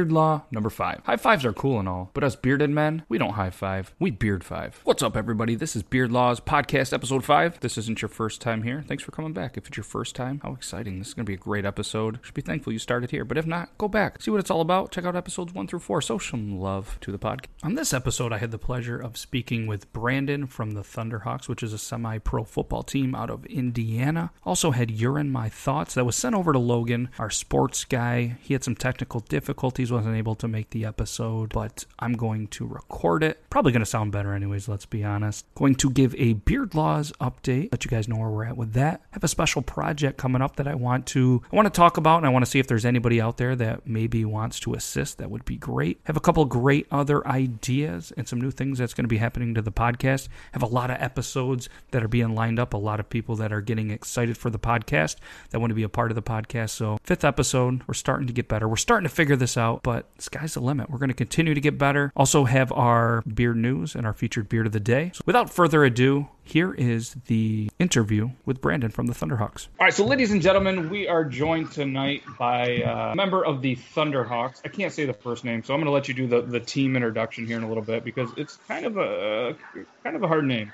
Beard Law number five. High fives are cool and all, but us bearded men, we don't high five. We beard five. What's up, everybody? This is Beard Law's podcast episode five. This isn't your first time here. Thanks for coming back. If it's your first time, how exciting. This is going to be a great episode. Should be thankful you started here. But if not, go back. See what it's all about. Check out episodes one through four. Show some love to the podcast. On this episode, I had the pleasure of speaking with Brandon from the Thunderhawks, which is a semi pro football team out of Indiana. Also had Urine My Thoughts that was sent over to Logan, our sports guy. He had some technical difficulties, wasn't able to make the episode, but I'm going to record it. Probably going to sound better, anyways, let's be honest. Going to give a Beard Laws update, let you guys know where we're at with that. have a special project coming up that I want to I want to talk about and I want to see if there's anybody out there that maybe wants to assist. That would be great. Have a couple great other ideas and some new things that's going to be happening to the podcast. Have a lot of episodes that are being lined up, a lot of people that are getting excited for the podcast that want to be a part of the podcast. So, fifth episode, we're starting to get better. We're starting to figure this out, but sky's the limit. We're going to continue to get better. Also, have our beer news and our featured beer of the day. So, without further ado, here is the interview with Brandon from the Thunderhawks. All right, so ladies and gentlemen, we are joined tonight by uh, a member of the Thunderhawks. I can't say the first name, so I'm going to let you do the, the team introduction here in a little bit because it's kind of a kind of a hard name.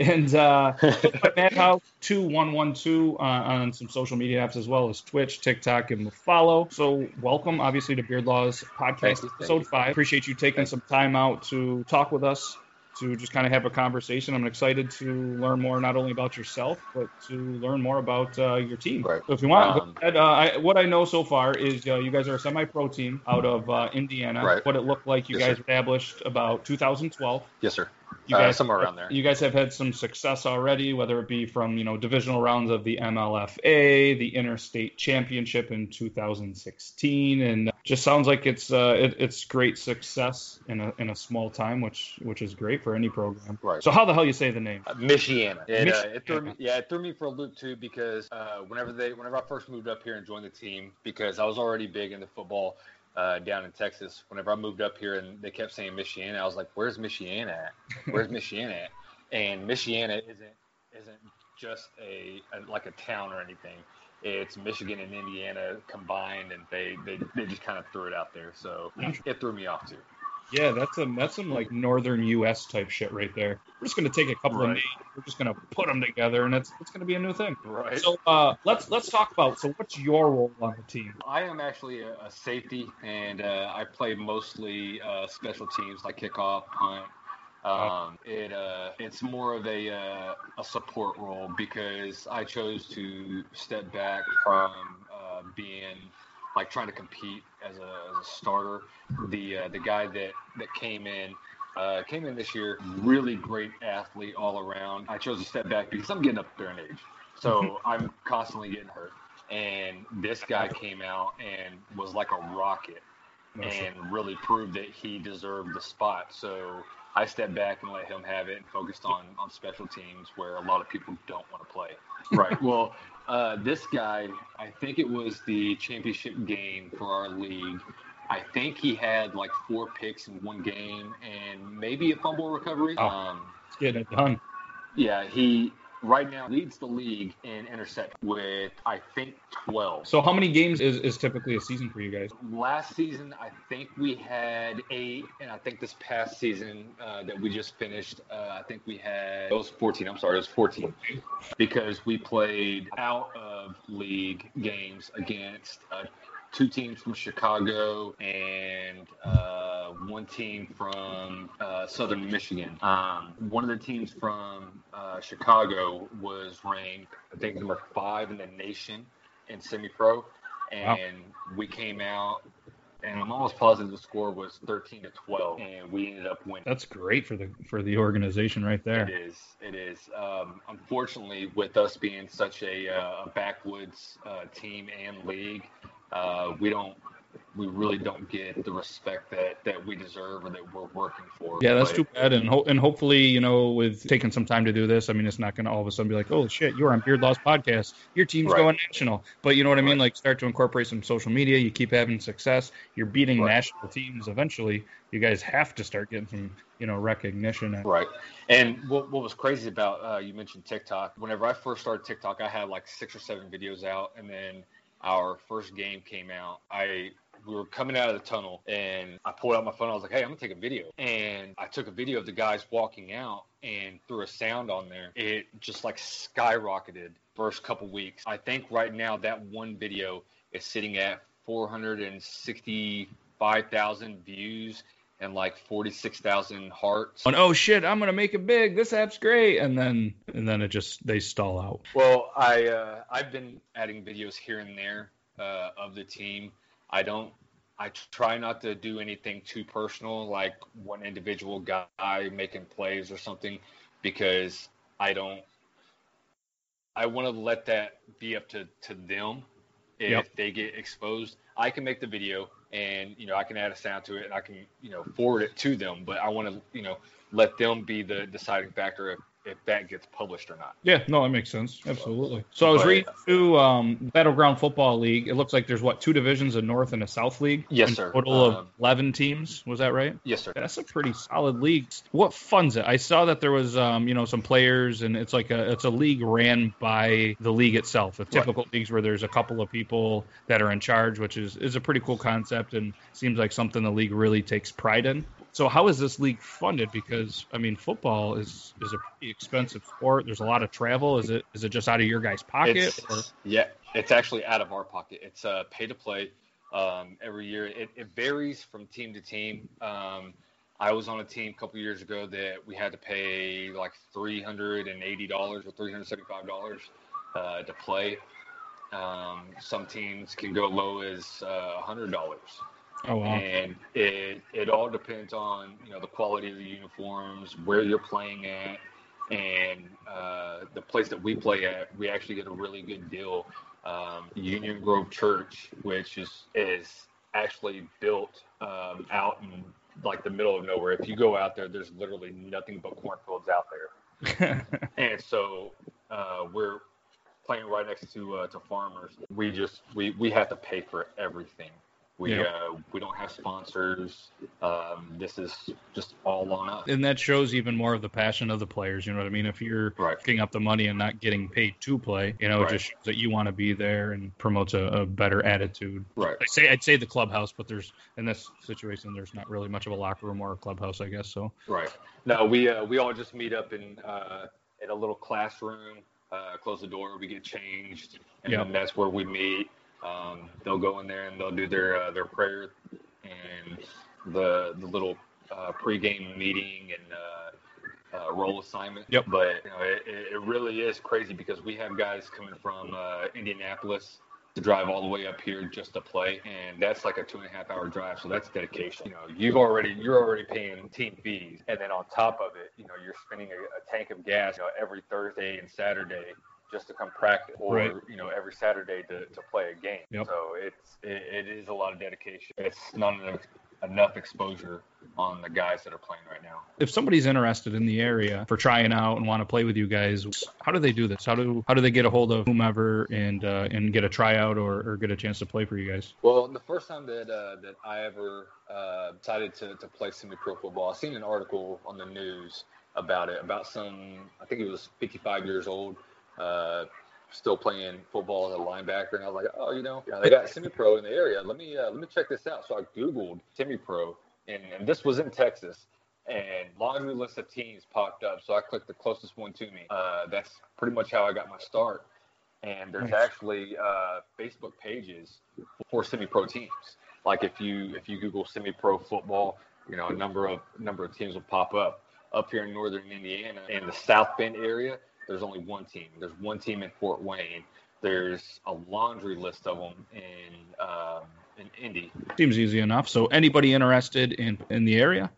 And uh, Madhouse two one one two uh, on some social media apps as well as Twitch, TikTok, and the follow. So welcome, obviously, to Beard Laws podcast episode five. Appreciate you taking some time out to talk with us to just kind of have a conversation. I'm excited to learn more, not only about yourself, but to learn more about uh, your team. Right. So if you want, Um, ahead, uh, I, what I know so far is uh, you guys are a semi-pro team out of uh, Indiana. Right. What it looked like you Yes, guys sir. established about 2012. Yes, sir. You Uh, guys somewhere around there. You guys have had some success already, whether it be from you know divisional rounds of the MLFA, the Interstate Championship in 2016, and just sounds like it's uh, it, it's great success in a in a small time, which which is great for any program. Right. So how the hell you say the name? Uh, Michiana. It, uh, it threw me, yeah, it threw me for a loop too because uh, whenever they, whenever I first moved up here and joined the team, because I was already big into football uh, down in Texas. Whenever I moved up here and they kept saying Michiana, I was like, "Where's Michiana at? Where's Michiana at?" And Michiana isn't isn't just a, a like a town or anything. It's Michigan and Indiana combined, and they they, they just kind of threw it out there. So it threw me off too. Yeah, that's some that's some like northern U.S. type shit right there. We're just gonna take a couple of names, we're just gonna put them together, and it's it's gonna be a new thing. Right. So uh, let's let's talk about. So what's your role on the team? I am actually a, a safety, and uh, I play mostly uh, special teams like kickoff, punt. Um, it uh, it's more of a uh, a support role because I chose to step back from uh, being like trying to compete as a, as a starter. The uh, the guy that that came in. Uh, came in this year, really great athlete all around. I chose to step back because I'm getting up there in age, so I'm constantly getting hurt and this guy came out and was like a rocket and really proved that he deserved the spot. So I stepped back and let him have it and focused on on special teams where a lot of people don't want to play. Right. well, uh, this guy, I think it was the championship game for our league. I think he had like four picks in one game and maybe a fumble recovery. Oh. Um, get it done. yeah, he right now leads the league in intercept with I think 12. So how many games is, is typically a season for you guys? Last season, I think we had eight, and I think this past season uh, that we just finished, uh, I think we had it was 14. I'm sorry, it was 14 because we played out of league games against uh, two teams from Chicago and uh, one team from uh, Southern Michigan. Um, one of the teams from uh, Chicago was ranked, I think, number five in the nation in semi-pro, and we came out. And I'm almost positive the score was 13 to 12, and we ended up winning. That's great for the for the organization right there. It is. It is. Um, unfortunately, with us being such a, uh, a backwoods uh, team and league, uh, we don't. We really don't get the respect that, that we deserve or that we're working for. Yeah, that's too bad. And ho- and hopefully, you know, with taking some time to do this, I mean, it's not going to all of a sudden be like, oh shit, you're on Beard Laws podcast, your team's Right. going national. But you know what I mean? Right. Like, start to incorporate some social media. You keep having success. You're beating Right. national teams eventually. You guys have to start getting some, you know, recognition. And, Right. And what, what was crazy about uh, you mentioned TikTok. Whenever I first started TikTok, I had like six or seven videos out, and then our first game came out. I we were coming out of the tunnel, and I pulled out my phone. I was like, "Hey, I'm gonna take a video," and I took a video of the guys walking out and threw a sound on there. It just like skyrocketed first couple weeks. I think right now that one video is sitting at 465,000 views and like 46,000 hearts. And oh shit, I'm gonna make it big. This app's great, and then and then it just they stall out. Well, I uh, I've been adding videos here and there uh, of the team. I don't. I try not to do anything too personal, like one individual guy making plays or something, because I don't. I want to let that be up to, to them if yep. they get exposed. I can make the video and you know I can add a sound to it and I can you know forward it to them, but I want to you know let them be the deciding factor if if that gets published or not. Yeah, no, that makes sense. Absolutely. So I was but, reading through um, Battleground Football League. It looks like there's what two divisions, a North and a South League. Yes, sir. Total um, of eleven teams. Was that right? Yes, sir. That's a pretty solid league. What funds it? I saw that there was um, you know some players, and it's like a it's a league ran by the league itself. The typical right. leagues where there's a couple of people that are in charge, which is is a pretty cool concept and seems like something the league really takes pride in. So how is this league funded? Because I mean, football is is a pretty expensive sport. There's a lot of travel. Is it is it just out of your guys' pocket? It's, yeah, it's actually out of our pocket. It's uh, pay to play um, every year. It, it, varies from team to team. Um, I was on a team a couple years ago that we had to pay like three hundred and eighty dollars or three hundred seventy five dollars uh, to play. Um, some teams can go low as uh, hundred dollars. Oh, wow. And it it all depends on you know the quality of the uniforms, where you're playing at, and uh, the place that we play at. We actually get a really good deal. Um, Union Grove Church, which is is actually built um, out in like the middle of nowhere. If you go out there, there's literally nothing but cornfields out there. and so uh, we're playing right next to uh, to farmers. We just we we have to pay for everything. We uh, we don't have sponsors. Um, this is just all on us. And that shows even more of the passion of the players. You know what I mean? If you're right. picking up the money and not getting paid to play, you know, right. it just shows that you want to be there and promotes a, a, better attitude. Right. I say I'd say the clubhouse, but there's in this situation there's not really much of a locker room or a clubhouse, I guess. So. Right. No, we uh, we all just meet up in uh, in a little classroom. Uh, close the door, we get changed, and yep. then that's where we meet um, they'll go in there and they'll do their uh, their prayer and the the little uh, pregame meeting and uh, uh, role assignment. Yep. But you know, it, it really is crazy because we have guys coming from uh, Indianapolis to drive all the way up here just to play, and that's like a two and a half hour drive. So that's dedication. You know, you've already you're already paying team fees, and then on top of it, you know, you're spending a, a tank of gas you know, every Thursday and Saturday just to come practice or right. you know every Saturday to, to play a game. Yep. So it's it, it is a lot of dedication. It's not enough, enough exposure on the guys that are playing right now. If somebody's interested in the area for trying out and want to play with you guys, how do they do this? How do how do they get a hold of whomever and uh, and get a tryout or, or get a chance to play for you guys? Well, the first time that uh, that I ever uh, decided to, to play semi-pro football, I seen an article on the news about it about some I think it was 55 years old uh, still playing football as a linebacker, and I was like, oh, you know, they got semi-pro in the area. Let me uh, let me check this out. So I googled semi-pro, and, and this was in Texas, and laundry list of teams popped up. So I clicked the closest one to me. Uh, that's pretty much how I got my start. And there's actually uh, Facebook pages for semi-pro teams. Like if you if you Google semi-pro football, you know a number of number of teams will pop up. Up here in northern Indiana and the South Bend area, there's only one team. There's one team in Fort Wayne. There's a laundry list of them in um, in Indy. Seems easy enough. So anybody interested in in the area,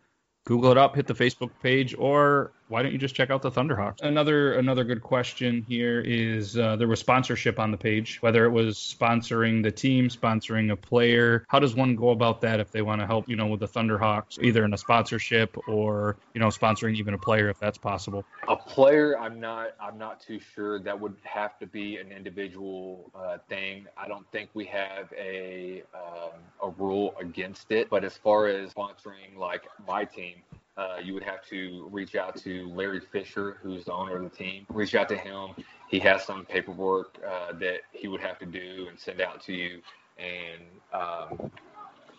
Google it up, hit the Facebook page, or why don't you just check out the Thunderhawks? Another another good question here is uh, there was sponsorship on the page, whether it was sponsoring the team, sponsoring a player. How does one go about that if they want to help, you know, with the Thunderhawks, either in a sponsorship or you know sponsoring even a player if that's possible? A player, I'm not I'm not too sure. That would have to be an individual uh, thing. I don't think we have a um, a rule against it. But as far as sponsoring like my team, uh, you would have to reach out to Larry Fisher, who's the owner of the team. Reach out to him. He has some paperwork uh, that he would have to do and send out to you. And um,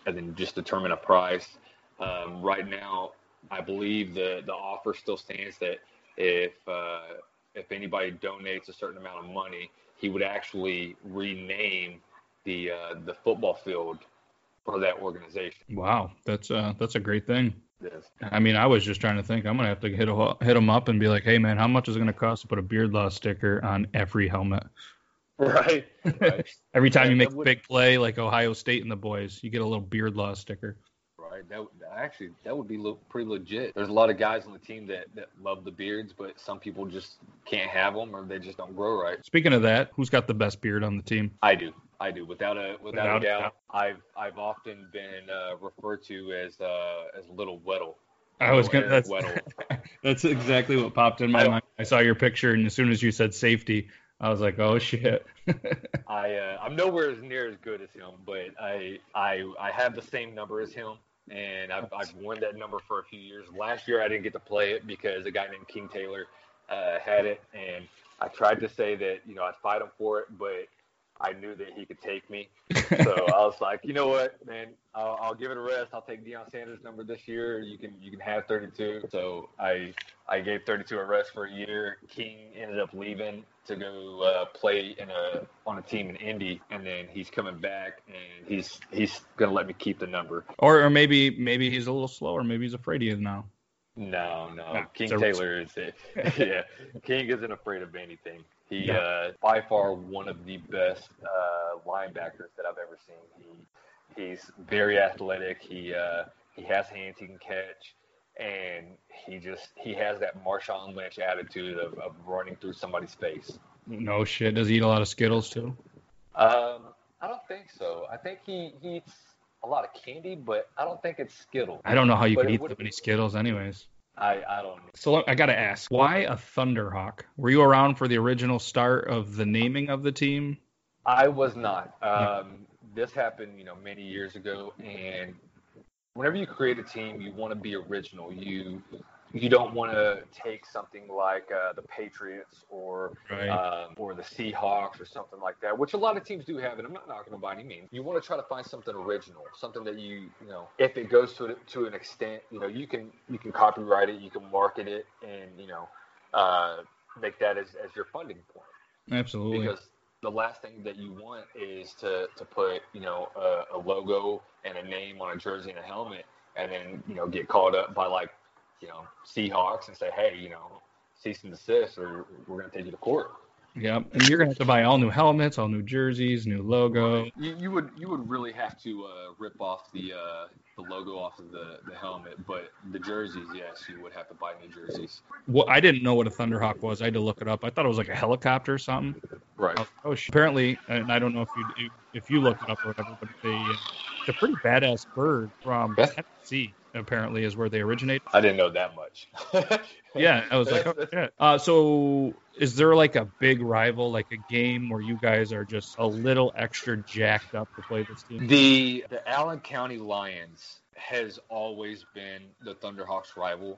and then just determine a price. Um, right now, I believe the the offer still stands that if uh, if anybody donates a certain amount of money, he would actually rename the uh, the football field for that organization. Wow, that's uh that's a great thing. I mean, I was just trying to think. I'm gonna have to hit a, hit them up and be like, "Hey, man, how much is it gonna cost to put a beard law sticker on every helmet?" Right. right. every time Yeah, you make a big play, like Ohio State and the boys, you get a little beard law sticker. Right. That would- actually that would be lo- pretty legit. There's a lot of guys on the team that, that love the beards, but some people just can't have them or they just don't grow right. Speaking of that, who's got the best beard on the team? I do. I do. Without a without, Without a doubt. I've I've often been uh, referred to as uh, as Little Weddle. I was gonna. That's, Weddle. that's exactly what popped in my I mind. I saw your picture, and as soon as you said safety, I was like, "Oh shit." I uh, I'm nowhere as near as good as him, but I I I have the same number as him, and I've I've worn that number for a few years. Last year I didn't get to play it because a guy named King Taylor uh, had it, and I tried to say that you know I'd fight him for it, but I knew that he could take me. So I was like, you know what, man, I'll, I'll give it a rest. I'll take Deion Sanders' number this year. You can you can have 32. So I I gave 32 a rest for a year. King ended up leaving to go uh, play in a on a team in Indy, and then he's coming back, and he's he's gonna let me keep the number. or, or maybe maybe he's a little slower. Maybe he's afraid of you now. No, no, No, King Taylor is it. yeah, King isn't afraid of anything. He Yeah. uh, by far one of the best uh, linebackers that I've ever seen. He he's very athletic. He uh, he has hands he can catch, and he just he has that Marshawn Lynch attitude of, of running through somebody's face. No shit. Does he eat a lot of Skittles too? Um, I don't think so. I think he, he eats a lot of candy, but I don't think it's Skittles. I don't know how you But can eat would- that many Skittles, anyways. I I don't. Know. So I got to ask, why a Thunderhawk? Were you around for the original start of the naming of the team? I was not. Um, this happened, you know, many years ago, and whenever you create a team, you want to be original. You you don't want to take something like uh, the Patriots or Right. um, or the Seahawks or something like that, which a lot of teams do have, and I'm not knocking them by any means. You want to try to find something original, something that you, you know, if it goes to to an extent, you know, you can you can copyright it, you can market it, and you know, uh, make that as, as your funding point Absolutely. because the last thing that you want is to, to put you know a, a logo and a name on a jersey and a helmet and then you know get called up by like you know Seahawks and say hey you know cease and desist or we're going to take you to court. Yep. And you're gonna have to buy all new helmets, all new jerseys, new logo. You, you would you would really have to uh, rip off the uh, the logo off of the, the helmet, but the jerseys, yes, you would have to buy new jerseys. Well, I didn't know what a Thunderhawk was. I had to look it up. I thought it was like a helicopter or something. Right. Oh, sh- apparently, and I don't know if you if you looked it up or whatever, but they it's a pretty badass bird from Yeah. Tennessee. Apparently, is where they originate. I didn't know that much. Yeah, I was like, oh, shit. Uh, so is there like a big rival, like a game where you guys are just a little extra jacked up to play this team? The the Allen County Lions has always been the Thunderhawks' rival.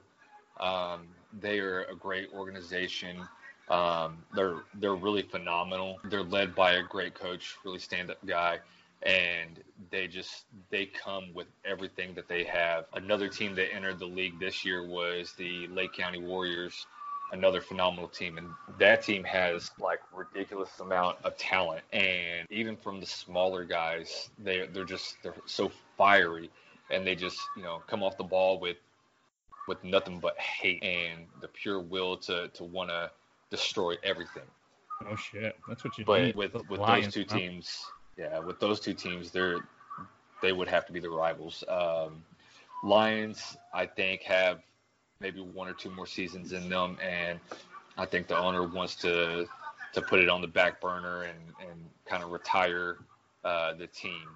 Um, they are a great organization. Um, they're they're really phenomenal. They're led by a great coach, really stand up guy, and they just they come with everything that they have. Another team that entered the league this year was the Lake County Warriors, another phenomenal team, and that team has like ridiculous amount of talent. And even from the smaller guys, they they're just they're so fiery, and they just you know come off the ball with with nothing but hate and the pure will to to want to destroy everything. Oh shit, that's what you But need. with The with Lions, those two teams, yeah, with those two teams, they're they would have to be the rivals. Um, Lions, I think, have maybe one or two more seasons in them, and I think the owner wants to to put it on the back burner and and kind of retire uh, the team,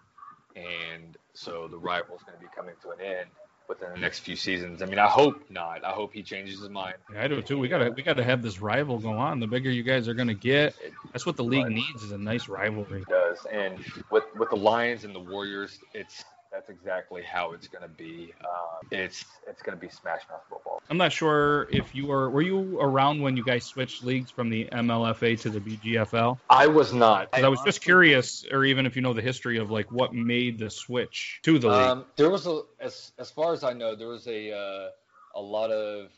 and so the rival's going to be coming to an end within the next few seasons. I mean, I hope not. I hope he changes his mind. Yeah, I do too. We gotta we gotta have this rival go on. The bigger you guys are gonna get, that's what the league Right. needs is a nice rivalry. does. And with with the Lions and the Warriors, it's that's exactly how it's going to be. Um, it's it's going to be smash mouth football. I'm not sure if you were were you around when you guys switched leagues from the MLFA to the BGFL? I was not. I, I was just curious, or even if you know the history of like what made the switch to the league. Um, there was a as as far as I know, there was a uh, a lot of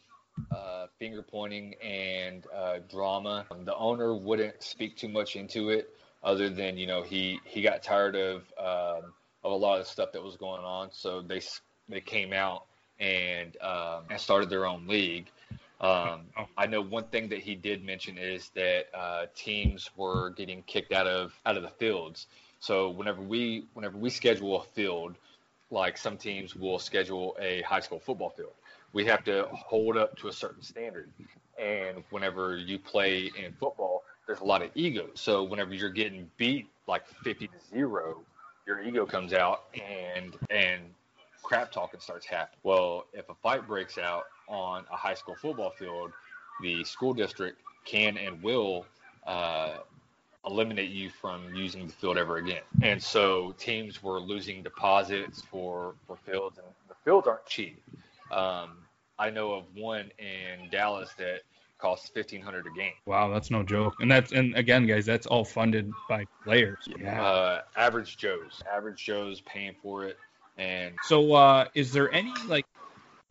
uh, finger pointing and uh, drama. The owner wouldn't speak too much into it, other than you know he he got tired of um, of a lot of the stuff that was going on, so they they came out and um, and started their own league. Um, oh. I know one thing that he did mention is that uh, teams were getting kicked out of out of the fields. So whenever we whenever we schedule a field, like some teams will schedule a high school football field, we have to hold up to a certain standard. And whenever you play in football, there's a lot of ego. So whenever you're getting beat like 50 to zero, your ego comes out and and crap talking starts happening. Well, if a fight breaks out on a high school football field, the school district can and will uh, eliminate you from using the field ever again. And so teams were losing deposits for for fields, and the fields aren't cheap. Um, I know of one in Dallas that costs fifteen hundred a game. Wow, that's no joke. And that's and again, guys, that's all funded by players. Yeah. Uh, average Joe's, average Joe's paying for it. And so, uh, is there any like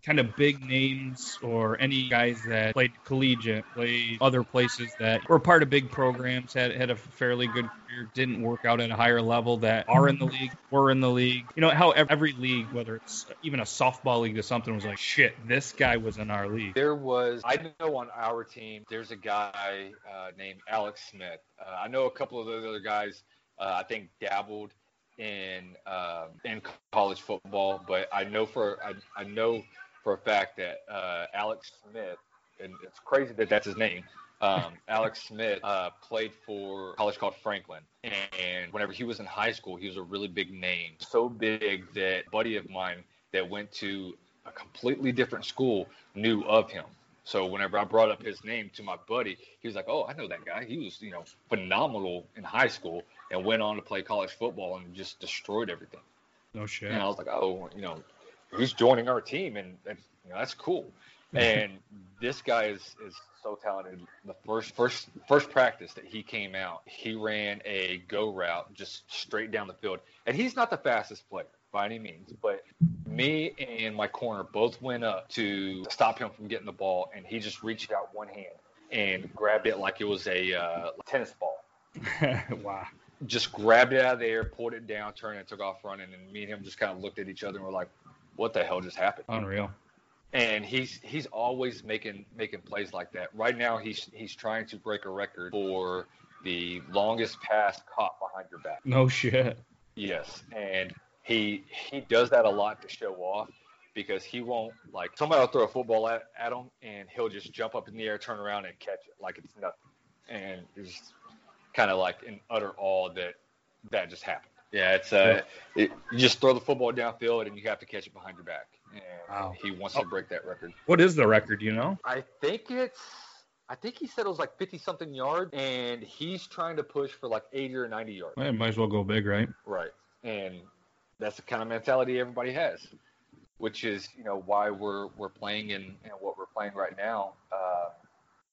kind of big names or any guys that played collegiate, played other places that were part of big programs, had had a fairly good career, didn't work out at a higher level that are in the league, were in the league. You know how every league, whether it's even a softball league or something, was like, shit, this guy was in our league. There was, I know on our team, there's a guy uh, named Alex Smith. Uh, I know a couple of those other guys. Uh, I think dabbled in um, in college football, but I know for I, I know for a fact that uh, Alex Smith, and it's crazy that that's his name. Um, Alex Smith uh, played for a college called Franklin, and whenever he was in high school, he was a really big name, so big that a buddy of mine that went to a completely different school knew of him. So whenever I brought up his name to my buddy, he was like, "Oh, I know that guy. He was, you know, phenomenal in high school and went on to play college football and just destroyed everything." No shit. And I was like, "Oh, you know, who's joining our team, and, and you know, that's cool. And this guy is is so talented. The first first first practice that he came out, he ran a go route just straight down the field, and he's not the fastest player by any means, but me and my corner both went up to stop him from getting the ball, and he just reached out one hand and grabbed it like it was a uh, tennis ball. wow. Just grabbed it out of the air, pulled it down, turned, and took off running. And me and him just kind of looked at each other and were like, what the hell just happened? Unreal. And he's he's always making making plays like that. Right now he's he's trying to break a record for the longest pass caught behind your back. No shit. Yes, and he he does that a lot to show off because he won't like somebody will throw a football at, at him and he'll just jump up in the air, turn around and catch it like it's nothing. And it's kind of like in utter awe that that just happened. Yeah, it's uh, it, you just throw the football downfield and you have to catch it behind your back. And wow. he wants oh. to break that record. What is the record? You know? I think it's. I think he said it was like 50 something yards, and he's trying to push for like 80 or 90 yards. Well, might as well go big, right? Right. And that's the kind of mentality everybody has, which is, you know, why we're we're playing in, in what we're playing right now uh,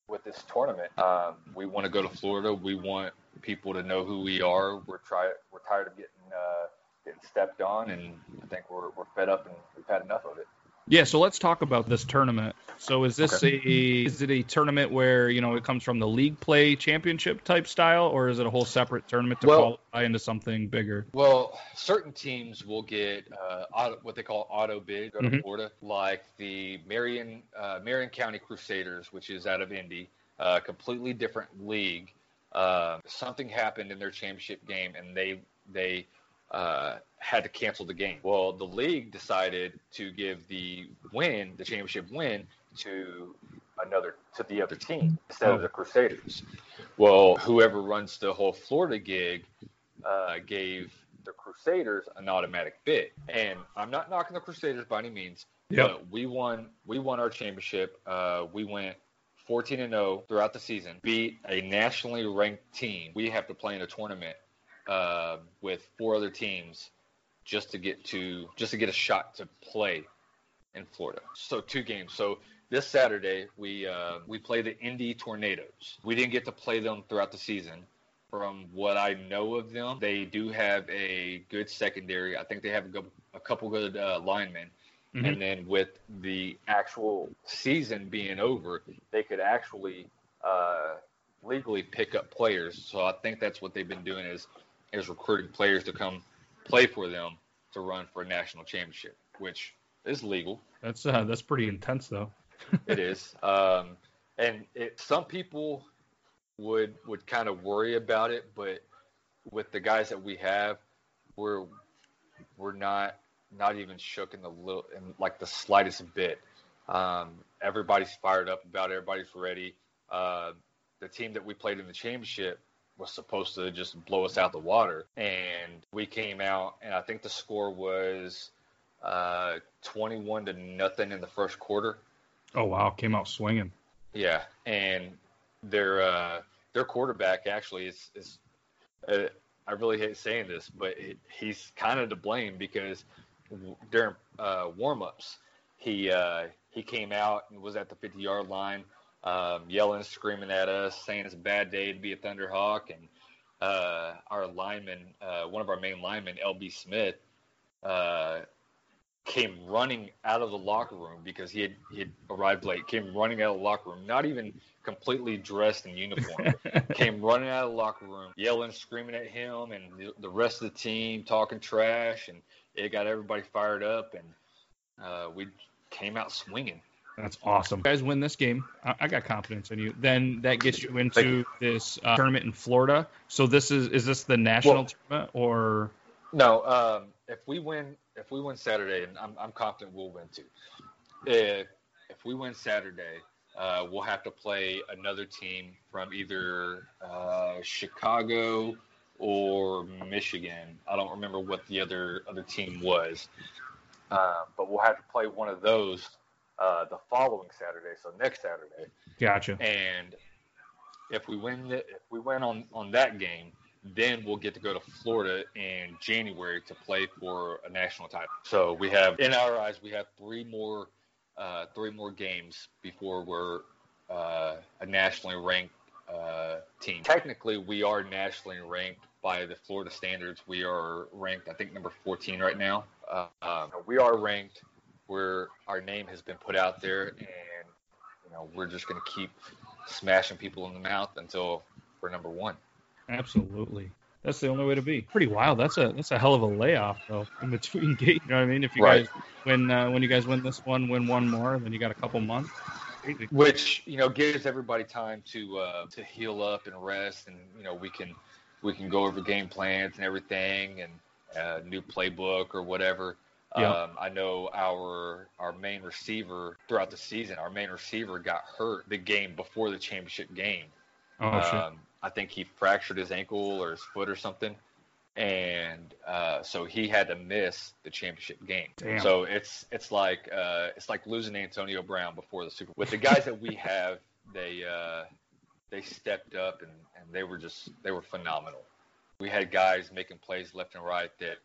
with this tournament. Um, we want to go to Florida. We want people to know who we are. We're try we're tired of getting uh, getting stepped on, and I think we're we're fed up and we've had enough of it. Yeah, so let's talk about this tournament. So is this okay. a is it a tournament where you know it comes from the league play championship type style, or is it a whole separate tournament to well, qualify into something bigger? Well, certain teams will get uh, auto, what they call auto bid go to mm-hmm. Florida, like the Marion uh, Marion County Crusaders, which is out of Indy, a uh, completely different league uh, something happened in their championship game, and they they uh, had to cancel the game. Well, the league decided to give the win, the championship win, to another to the other team instead of the Crusaders. Well, whoever runs the whole Florida gig uh, gave the Crusaders an automatic bid, and I'm not knocking the Crusaders by any means. Yep. But we won. We won our championship. Uh, we went 14 and 0 throughout the season, beat a nationally ranked team. We have to play in a tournament uh, with four other teams just to get to just to get a shot to play in Florida. So two games. So this Saturday we uh, we play the Indy Tornadoes. We didn't get to play them throughout the season. From what I know of them, they do have a good secondary. I think they have a, couple good uh, linemen. Mm-hmm. And then with the actual season being over, they could actually uh, legally pick up players. So I think that's what they've been doing is is recruiting players to come play for them to run for a national championship, which is legal. That's uh, that's pretty intense though. it is, um, and it, some people would would kind of worry about it, but with the guys that we have, we're we're not not even shook in the little in like the slightest bit. Um, everybody's fired up about it. Everybody's ready. Uh, the team that we played in the championship was supposed to just blow us out the water, and we came out, and I think the score was uh, 21 to nothing in the first quarter. Oh wow, came out swinging. Yeah, and their uh, their quarterback actually is is. Uh, I really hate saying this, but he's kind of to blame because during uh, warm-ups, he uh, he came out and was at the 50-yard line, um, yelling, screaming at us, saying it's a bad day to be a Thunderhawk, and uh, our lineman, uh, one of our main linemen, LB Smith, uh, came running out of the locker room because he had he had arrived late. Came running out of the locker room, not even completely dressed in uniform. came running out of the locker room, yelling, screaming at him and the, the rest of the team, talking trash, and it got everybody fired up, and uh, we came out swinging. That's awesome. You guys win this game. I, I, got confidence in you. Then that gets you into you. this uh, tournament in Florida. So this is is this the national well, tournament or? No. Um, if we win, if we win Saturday, and I'm, I'm confident we'll win too. If if we win Saturday, uh, we'll have to play another team from either uh, Chicago or Michigan. I don't remember what the other other team was, uh, but we'll have to play one of those uh, the following Saturday, so next Saturday. Gotcha. And if we win, the, if we win on on that game, then we'll get to go to Florida in January to play for a national title. So we have, in our eyes, we have three more uh, three more games before we're uh, a nationally ranked uh, team. Technically, we are nationally ranked by the Florida standards, we are ranked, I think, number 14 right now. Uh, um, we are ranked where our name has been put out there, and you know we're just going to keep smashing people in the mouth until we're number one. Absolutely. That's the only way to be. Pretty wild. That's a that's a hell of a layoff though in between games. You know what I mean? If you right. guys when uh, when you guys win this one, win one more, then you got a couple months. Which you know gives everybody time to uh, to heal up and rest, and you know we can we can go over game plans and everything and uh, new playbook or whatever. Yeah. Um, I know our our main receiver throughout the season, our main receiver got hurt the game before the championship game. Oh um, shit! I think he fractured his ankle or his foot or something, and uh, so he had to miss the championship game. Damn. So it's it's like uh, it's like losing Antonio Brown before the Super. Bowl. With the guys that we have, they uh, they stepped up and, and they were just they were phenomenal. We had guys making plays left and right that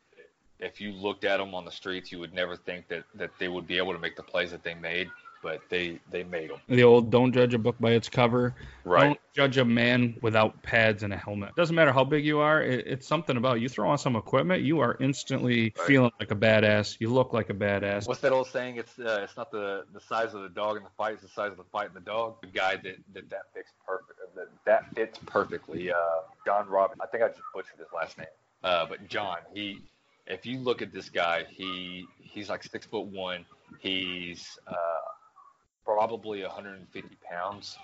if you looked at them on the streets, you would never think that, that they would be able to make the plays that they made but they they made them. The old "don't judge a book by its cover." Right. Don't judge a man without pads and a helmet. Doesn't matter how big you are. It, it's something about you throw on some equipment, you are instantly right. feeling like a badass. You look like a badass. What's that old saying? It's uh, it's not the the size of the dog in the fight; it's the size of the fight in the dog. The guy that that that fits perfect that that fits perfectly. Uh, John Robin. I think I just butchered his last name. Uh, but John, he if you look at this guy, he he's like six foot one. He's uh, probably 150 pounds.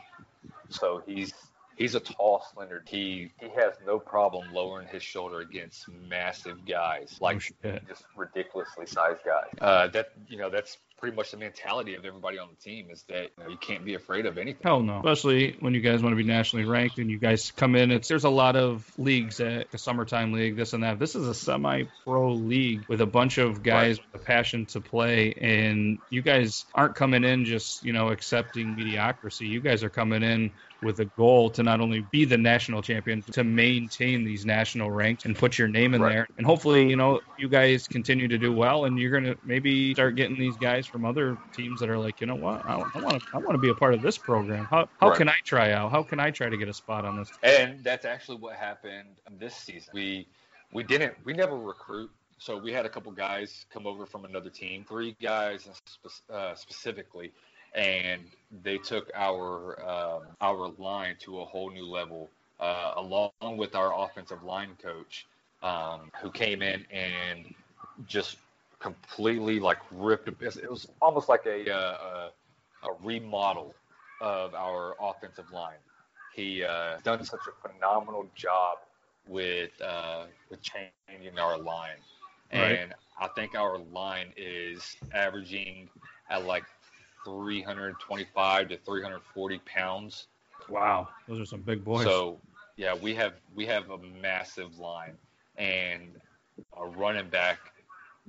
So he's he's a tall, slender. He he has no problem lowering his shoulder against massive guys, like oh, just ridiculously sized guys. Uh, that you know that's pretty much the mentality of everybody on the team is that you, know, you can't be afraid of anything. Hell no, especially when you guys want to be nationally ranked and you guys come in. It's there's a lot of leagues at the summertime league, this and that. This is a semi-pro league with a bunch of guys right. with a passion to play, and you guys aren't coming in just you know accepting mediocrity. You guys are coming in with a goal to not only be the national champion, to maintain these national ranks and put your name in right. there. And hopefully, you know, you guys continue to do well, and you're going to maybe start getting these guys from other teams that are like, you know what, I want to, I want to be a part of this program. How, how right. can I try out? How can I try to get a spot on this? And that's actually what happened this season. We we didn't, we never recruit so we had a couple guys come over from another team, three guys uh, specifically and they took our um, our line to a whole new level, uh, along with our offensive line coach, um, who came in and just completely like ripped. A. It was almost like a uh, a, a remodel of our offensive line. He uh, done such a phenomenal job with uh, with changing our line, right. and I think our line is averaging at like 325 to 340 pounds. Wow, those are some big boys. So, yeah, we have we have a massive line and a running back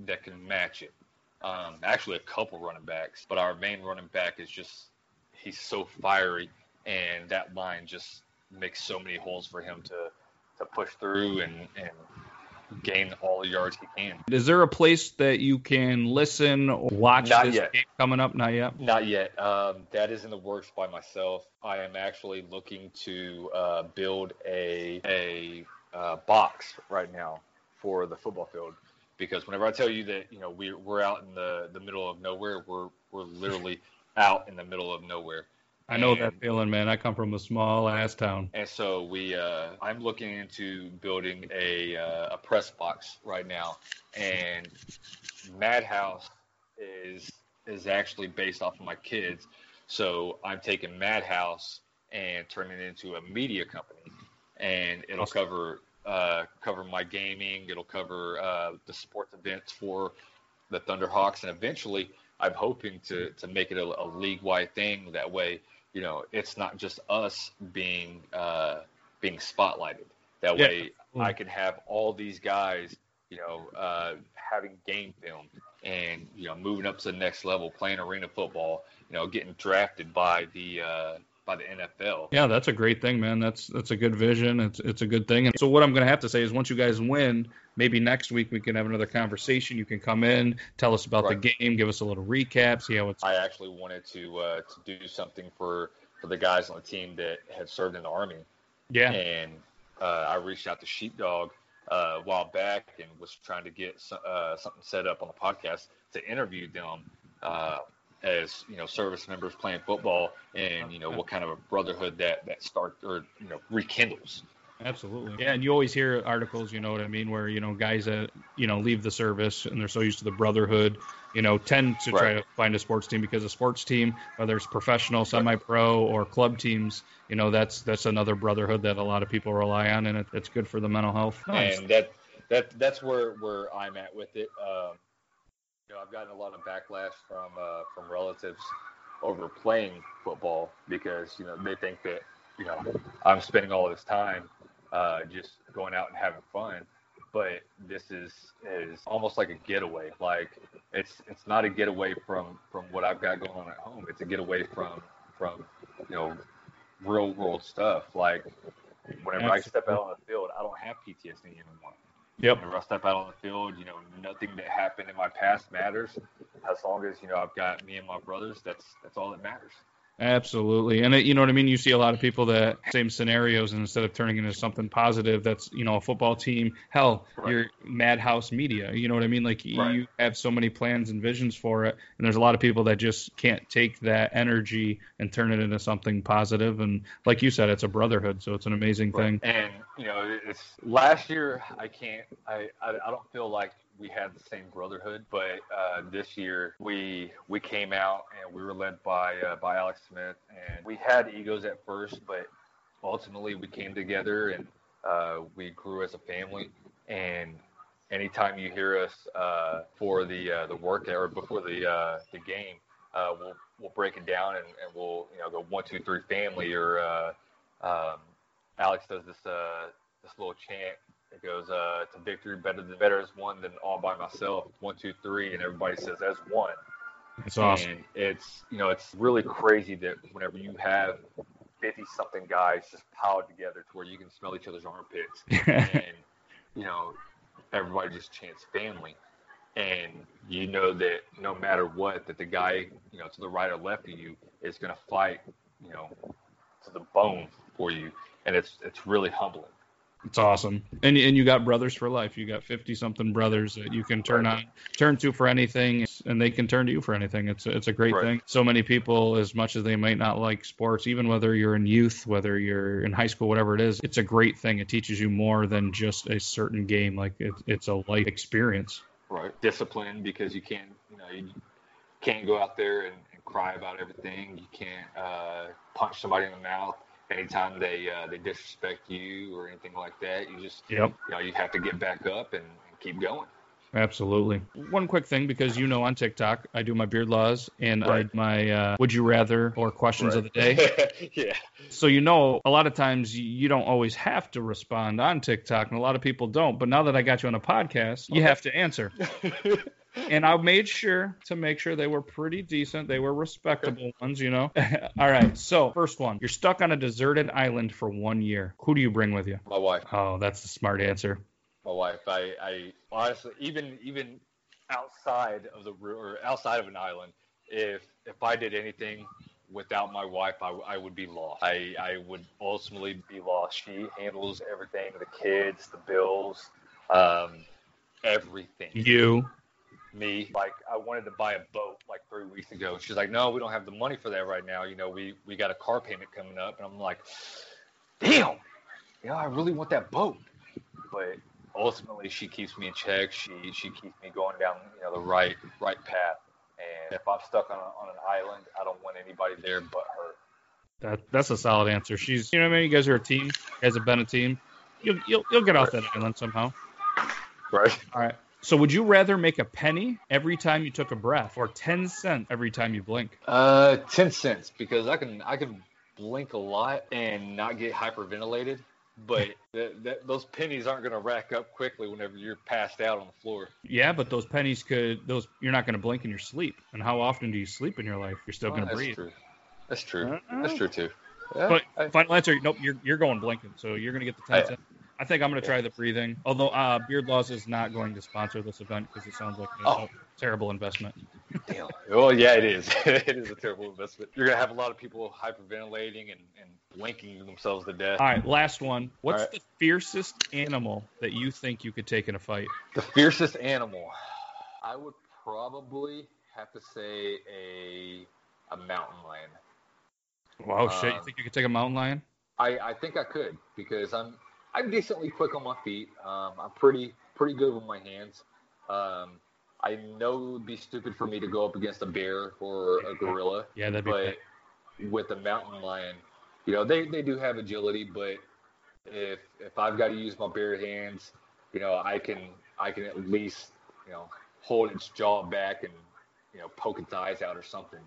that can match it. Um, actually, a couple running backs, but our main running back is just he's so fiery, and that line just makes so many holes for him to to push through and and gain all the yards he can. Is there a place that you can listen or watch Not this yet. game coming up? Not yet. Not yet. Um, that is in the works by myself. I am actually looking to uh, build a a uh, box right now for the football field because whenever I tell you that you know we we're out in the the middle of nowhere, we're we're literally out in the middle of nowhere. I know and, that feeling, man. I come from a small ass town. And so we, uh, I'm looking into building a, uh, a press box right now, and Madhouse is is actually based off of my kids. So I'm taking Madhouse and turning it into a media company, and it'll cover uh, cover my gaming. It'll cover uh, the sports events for the Thunderhawks, and eventually I'm hoping to to make it a, a league wide thing. That way, you know, it's not just us being uh, being spotlighted. That yeah. way, I can have all these guys, you know, uh, having game film and you know moving up to the next level, playing arena football, you know, getting drafted by the uh, by the NFL. Yeah, that's a great thing, man. That's that's a good vision. It's it's a good thing. And so what I'm going to have to say is once you guys win, maybe next week we can have another conversation. You can come in, tell us about right. the game, give us a little recap, see how it's. I actually wanted to uh, to do something for for the guys on the team that had served in the army. Yeah. And uh, I reached out to Sheepdog uh, a while back and was trying to get uh, something set up on the podcast to interview them uh, as you know service members playing football and you know what kind of a brotherhood that that start or you know rekindles Absolutely. Yeah, and you always hear articles, you know what I mean, where you know guys that you know leave the service and they're so used to the brotherhood, you know, tend to right. try to find a sports team because a sports team, whether it's professional, semi-pro, or club teams, you know, that's that's another brotherhood that a lot of people rely on, and it, it's good for the mental health. Nice. And that that that's where where I'm at with it. Um, know, I've gotten a lot of backlash from uh, from relatives over playing football because you know they think that you know I'm spending all this time uh, just going out and having fun. But this is is almost like a getaway. Like it's it's not a getaway from from what I've got going on at home. It's a getaway from from you know real world stuff. Like whenever Absolutely. I step out on the field, I don't have PTSD anymore. Yep. Whenever I step out on the field, you know, nothing that happened in my past matters. As long as you know I've got me and my brothers, that's that's all that matters. Absolutely. And it, you know what I mean? You see a lot of people that same scenarios and instead of turning into something positive, that's, you know, a football team, hell, right. you're madhouse media. You know what I mean? Like right. you have so many plans and visions for it. And there's a lot of people that just can't take that energy and turn it into something positive. And like you said, it's a brotherhood. So it's an amazing right. thing. And, you know, it's last year, I can't, I, I, I don't feel like we had the same brotherhood, but uh, this year we we came out and we were led by uh, by Alex Smith, and we had egos at first, but ultimately we came together and uh, we grew as a family, and anytime you hear us uh, for the uh, the workout or before the uh, the game, we'll we'll break it down and, and we'll you know go one two three family or um, Alex does this uh, this little chant. It goes uh, to victory better than better as one than all by myself. One two three, and everybody says that's one. It's awesome. And it's you know it's really crazy that whenever you have fifty something guys just piled together to where you can smell each other's armpits, and you know everybody just chants family, and you know that no matter what, that the guy you know to the right or left of you is going to fight you know to the bone for you, and it's it's really humbling. It's awesome, and and you got brothers for life. You got fifty something brothers that you can turn on, turn to for anything, and they can turn to you for anything. It's a, it's a great Right. thing. So many people, as much as they might not like sports, even whether you're in youth, whether you're in high school, whatever it is, it's a great thing. It teaches you more than just a certain game. Like it, it's a life experience. right discipline because you can't you know you can't go out there and, and cry about everything you can't uh, punch somebody in the mouth anytime they uh, they disrespect you or anything like that you just Yep. you know you have to get back up and, and keep going Absolutely. One quick thing, because you know on TikTok I do my beard laws and I my uh, would you rather or questions of the day. yeah So you know, a lot of times you- don't always have to respond on TikTok, and a lot of people don't. But now that I got you on a podcast, you have to answer. and I made sure to make sure they were pretty decent. They were respectable ones, you know. All right. So first one, you're stuck on a deserted island for one year. Who do you bring with you? my wife Oh, that's a smart answer. My wife. I i honestly even even outside of the or outside of an island if if i did anything without my wife i, I would be lost. I i would ultimately be lost. She handles everything the kids the bills um everything. You. me like i wanted to buy a boat like three weeks ago. She's like no we don't have the money for that right now. You know we we got a car payment coming up. And i'm like damn! You know i really want that boat. But ultimately she keeps me in check she she keeps me going down you know the right right path and if i'm stuck on, a, on an island i don't want anybody there but her That that's a solid answer. She's you know what I mean. You guys are a team. You guys have been a team. You'll you'll, you'll get off that island somehow. right All right. So would you rather make a penny every time you took a breath, or ten cents every time you blink? uh 10 cents because i can i can blink a lot and not get hyperventilated but that, that, those pennies aren't going to rack up quickly whenever you're passed out on the floor Yeah, but those pennies could those you're not going to blink in your sleep. And how often do you sleep in your life? You're still Oh, going to that's breathe. True. That's true. Uh-uh. That's true too. Yeah, But I- final answer, nope. You're you're going blinking, so you're going to get the ten I- cents. I think I'm going to try the breathing. Although uh, Beard Laws is not going to sponsor this event because it sounds like a, Oh. a terrible investment. damn. Well, yeah, it is. it is a terrible investment. You're gonna have a lot of people hyperventilating and, and blinking themselves to death. All right, last one. What's All right. the fiercest animal that you think you could take in a fight? The fiercest animal, I would probably have to say a a mountain lion. Wow, shit! You Um, think you could take a mountain lion? I, I think I could because I'm I'm decently quick on my feet. Um, I'm pretty pretty good with my hands. Um, I know it would be stupid for me to go up against a bear or a gorilla. Yeah, that'd be. but with a mountain lion, you know, they, they do have agility, but if if I've got to use my bare hands, you know, I can I can at least you know hold its jaw back and you know poke its eyes out or something.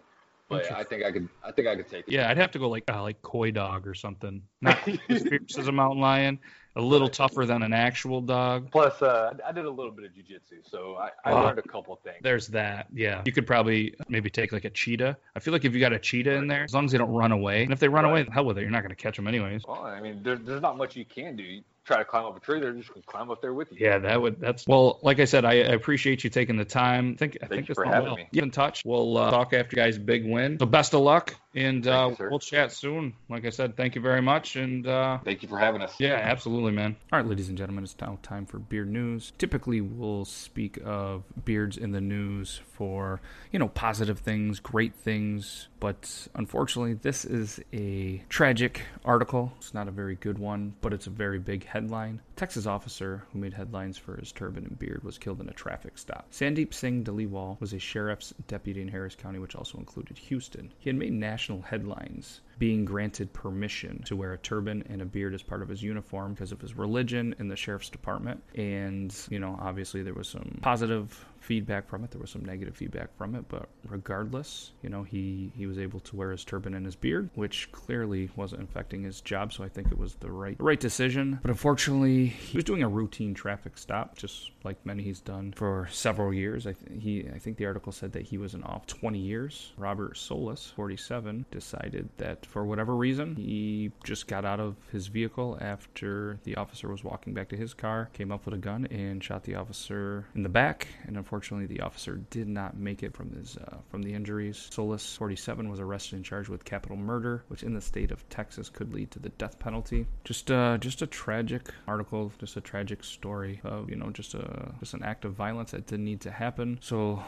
But I think I could I think I could take it. Yeah, I'd have to go like uh, like coydog or something. Not as fierce as a mountain lion, a little tougher than an actual dog. Plus, uh, I did a little bit of jujitsu, so I, I Ah. learned a couple things. There's that. Yeah, you could probably maybe take like a cheetah. I feel like if you got a cheetah in there, as long as they don't run away, and if they run Right. away, hell with it. You're not going to catch them anyways. Well, I mean, there, there's not much you can do. You try to climb up a tree, they're just gonna climb up there with you. Yeah, that would. That's well. Like I said, I, I appreciate you taking the time. I think I Thank think you for having well. me. Get in touch. We'll uh, talk after you guys' big win. So best of luck, and uh, you, we'll chat soon. Like I said, thank you very much, and uh, Thank you for having us. yeah, absolutely, man. All right, ladies and gentlemen, it's now time for beard news. Typically, we'll speak of beards in the news for you know positive things, great things, but unfortunately, this is a tragic article. It's not a very good one, but it's a very big headline. Texas officer who made headlines for his turban and beard was killed in a traffic stop. Sandeep Singh Dhaliwal was a sheriff's deputy in Harris County, which also included Houston. He had made national national headlines being granted permission to wear a turban and a beard as part of his uniform because of his religion in the sheriff's department. And, you know, obviously there was some positive feedback from it. There was some negative feedback from it, but regardless, you know, he he was able to wear his turban and his beard, which clearly wasn't affecting his job. So I think it was the right right decision. But unfortunately, he was doing a routine traffic stop, just like many he's done for several years. I th- he I think the article said that he was in off 20 years. Robert Solis, 47, decided that for whatever reason he just got out of his vehicle after the officer was walking back to his car, came up with a gun and shot the officer in the back, and unfortunately Unfortunately, the officer did not make it from his uh, from the injuries. Solis, 47, was arrested and charged with capital murder, which in the state of Texas could lead to the death penalty. Just uh, just a tragic article, just a tragic story of you know just a just an act of violence that didn't need to happen. So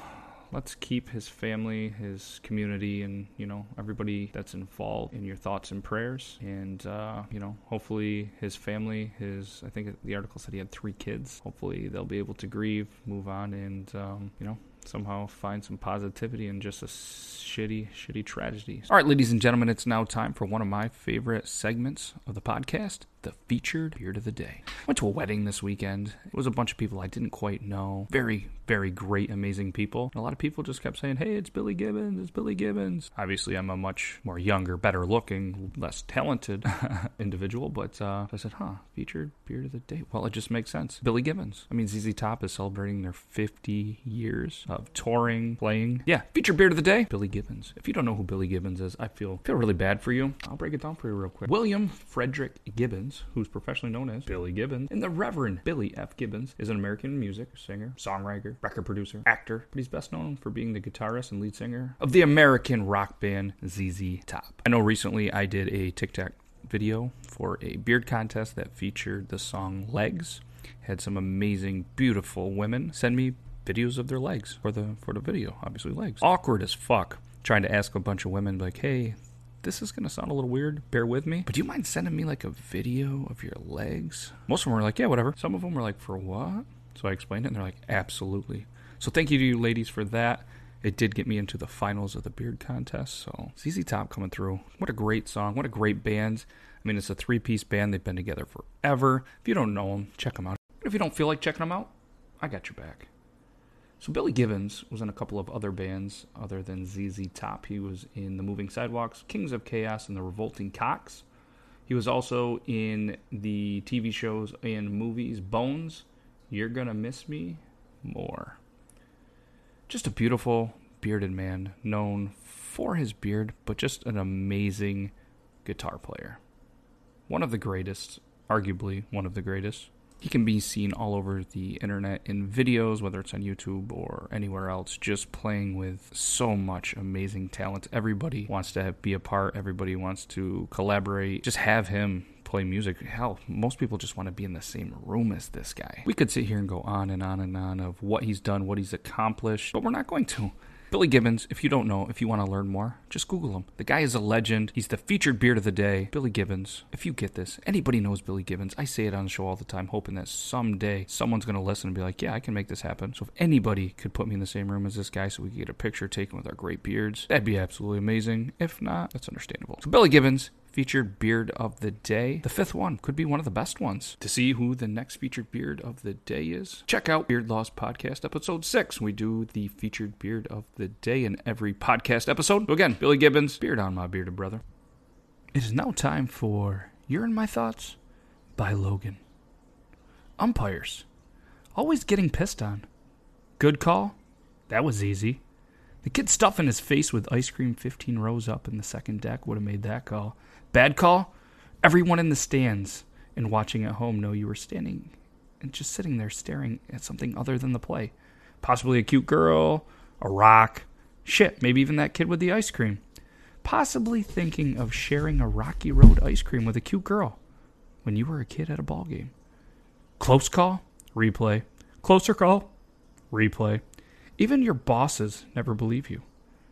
let's keep his family, his community, and you know everybody that's involved in your thoughts and prayers. And uh, you know, hopefully his family, his I think the article said he had three kids. Hopefully they'll be able to grieve, move on, and um, you know somehow find some positivity in just a shitty, shitty tragedy. All right, ladies and gentlemen, it's now time for one of my favorite segments of the podcast the featured beard of the day. Went to a wedding this weekend. It was a bunch of people I didn't quite know. Very, very great, amazing people. And a lot of people just kept saying, hey, it's Billy Gibbons, it's Billy Gibbons. Obviously, I'm a much more younger, better looking, less talented individual, but uh, I said, huh, featured beard of the day. Well, it just makes sense. Billy Gibbons. I mean, ZZ Top is celebrating their 50 years of touring, playing. Yeah, featured beard of the day, Billy Gibbons. If you don't know who Billy Gibbons is, I feel feel really bad for you. I'll break it down for you real quick. William Frederick Gibbons who's professionally known as Billy Gibbons, and the Reverend Billy F. Gibbons is an American music singer, songwriter, record producer, actor, but he's best known for being the guitarist and lead singer of the American rock band ZZ Top. I know recently I did a TikTok video for a beard contest that featured the song Legs. Had some amazing, beautiful women send me videos of their legs for the for the video. Obviously, legs. Awkward as fuck. Trying to ask a bunch of women like, "Hey, this is to sound a little weird. Bear with me. But do you mind sending me like a video of your legs? Most of them were like, yeah, whatever. Some of them were like, for what? So I explained it and they're like, absolutely. So thank you to you ladies for that. It did get me into the finals of the beard contest. So ZZ Top coming through. What a great song. What a great band. I mean, it's a three piece band. They've been together forever. If you don't know them, check them out. If you don't feel like checking them out, I got your back. So Billy Gibbons was in a couple of other bands other than ZZ Top. He was in the Moving Sidewalks, Kings of Chaos, and the Revolting Cocks. He was also in the TV shows and movies Bones, You're Gonna Miss Me, more. Just a beautiful bearded man, known for his beard, but just an amazing guitar player. One of the greatest, arguably one of the greatest. He can be seen all over the internet in videos, whether it's on YouTube or anywhere else, just playing with so much amazing talent. Everybody wants to have, be a part, everybody wants to collaborate. Just have him play music. Hell, most people just want to be in the same room as this guy. We could sit here and go on and on and on of what he's done, what he's accomplished, but we're not going to. Billy Gibbons, if you don't know, if you want to learn more, just Google him. The guy is a legend. He's the featured beard of the day. Billy Gibbons. If you get this, anybody knows Billy Gibbons. I say it on the show all the time, hoping that someday someone's going to listen and be like, yeah, I can make this happen. So if anybody could put me in the same room as this guy so we could get a picture taken with our great beards, that'd be absolutely amazing. If not, that's understandable. So Billy Gibbons, featured beard of the day. The fifth one could be one of the best ones. To see who the next featured beard of the day is, check out Beard Laws Podcast episode six. We do the featured beard of the day in every podcast episode. So again, Billy Gibbons, beard on my bearded brother. It is now time for You're in My Thoughts by Logan. Umpires. Always getting pissed on. Good call? That was easy. The kid stuffing his face with ice cream 15 rows up in the second deck would have made that call. Bad call? Everyone in the stands and watching at home know you were standing and just sitting there staring at something other than the play. Possibly a cute girl, a rock, shit, maybe even that kid with the ice cream. Possibly thinking of sharing a Rocky Road ice cream with a cute girl when you were a kid at a ball game. Close call, replay. Closer call, replay. Even your bosses never believe you.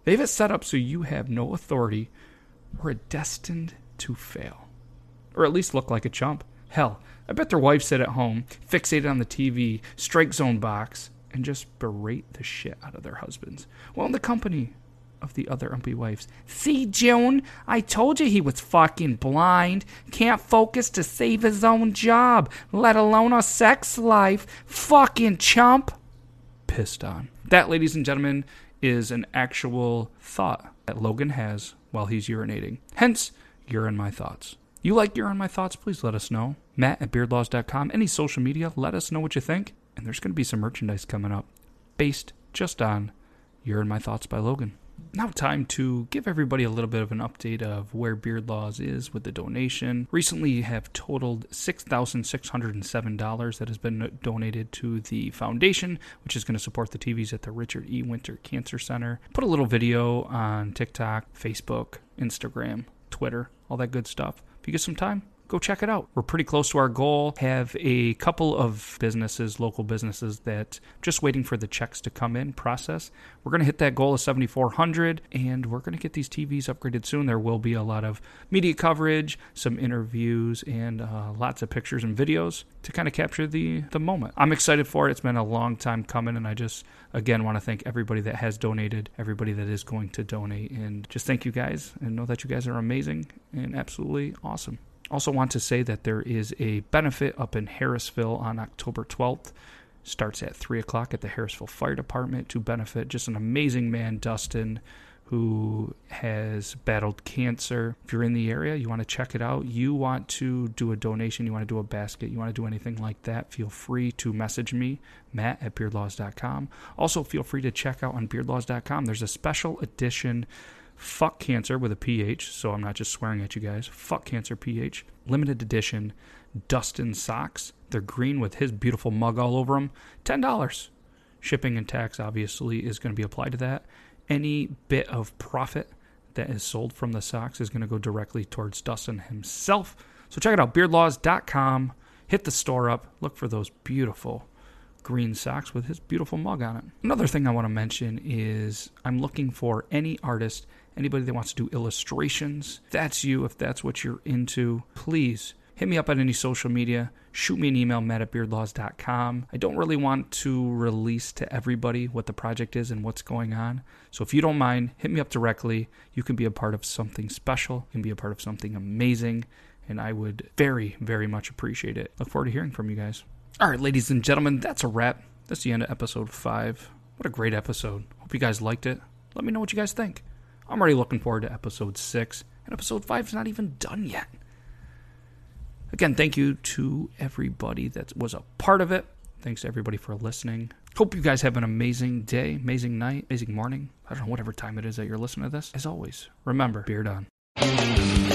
They have it set up so you have no authority or are destined to fail. Or at least look like a chump. Hell, I bet their wives sit at home, fixated on the TV, strike zone box, and just berate the shit out of their husbands while in the company of the other umpy wives. See, June, I told you he was fucking blind. Can't focus to save his own job, let alone a sex life. Fucking chump. Pissed on. That, ladies and gentlemen, is an actual thought that Logan has while he's urinating. Hence, you're in my thoughts. You like You're in My Thoughts? Please let us know. Matt at beardlaws.com. Any social media, let us know what you think. And there's going to be some merchandise coming up based just on You're in My Thoughts by Logan. Now, time to give everybody a little bit of an update of where Beard Laws is with the donation. Recently, you have totaled $6,607 that has been donated to the foundation, which is going to support the TVs at the Richard E. Winter Cancer Center. Put a little video on TikTok, Facebook, Instagram, Twitter, all that good stuff. If you get some time, go check it out. We're pretty close to our goal. Have a couple of businesses, local businesses that just waiting for the checks to come in, process. We're going to hit that goal of 7400 and we're going to get these TVs upgraded soon. There will be a lot of media coverage, some interviews and uh, lots of pictures and videos to kind of capture the the moment. I'm excited for it. It's been a long time coming and I just again want to thank everybody that has donated, everybody that is going to donate and just thank you guys and know that you guys are amazing and absolutely awesome. Also, want to say that there is a benefit up in Harrisville on October 12th. Starts at 3 o'clock at the Harrisville Fire Department to benefit just an amazing man, Dustin, who has battled cancer. If you're in the area, you want to check it out, you want to do a donation, you want to do a basket, you want to do anything like that, feel free to message me, Matt at beardlaws.com. Also, feel free to check out on beardlaws.com. There's a special edition Fuck Cancer with a PH, so I'm not just swearing at you guys. Fuck Cancer PH. Limited edition Dustin socks. They're green with his beautiful mug all over them. $10. Shipping and tax, obviously, is going to be applied to that. Any bit of profit that is sold from the socks is going to go directly towards Dustin himself. So check it out, beardlaws.com. Hit the store up. Look for those beautiful green socks with his beautiful mug on it. Another thing I want to mention is I'm looking for any artist Anybody that wants to do illustrations, that's you, if that's what you're into, please hit me up on any social media. Shoot me an email, matt at beardlaws.com. I don't really want to release to everybody what the project is and what's going on. So if you don't mind, hit me up directly. You can be a part of something special, you can be a part of something amazing, and I would very, very much appreciate it. Look forward to hearing from you guys. All right, ladies and gentlemen, that's a wrap. That's the end of episode five. What a great episode. Hope you guys liked it. Let me know what you guys think. I'm already looking forward to episode six, and episode five is not even done yet. Again, thank you to everybody that was a part of it. Thanks to everybody for listening. Hope you guys have an amazing day, amazing night, amazing morning. I don't know, whatever time it is that you're listening to this. As always, remember, beard on.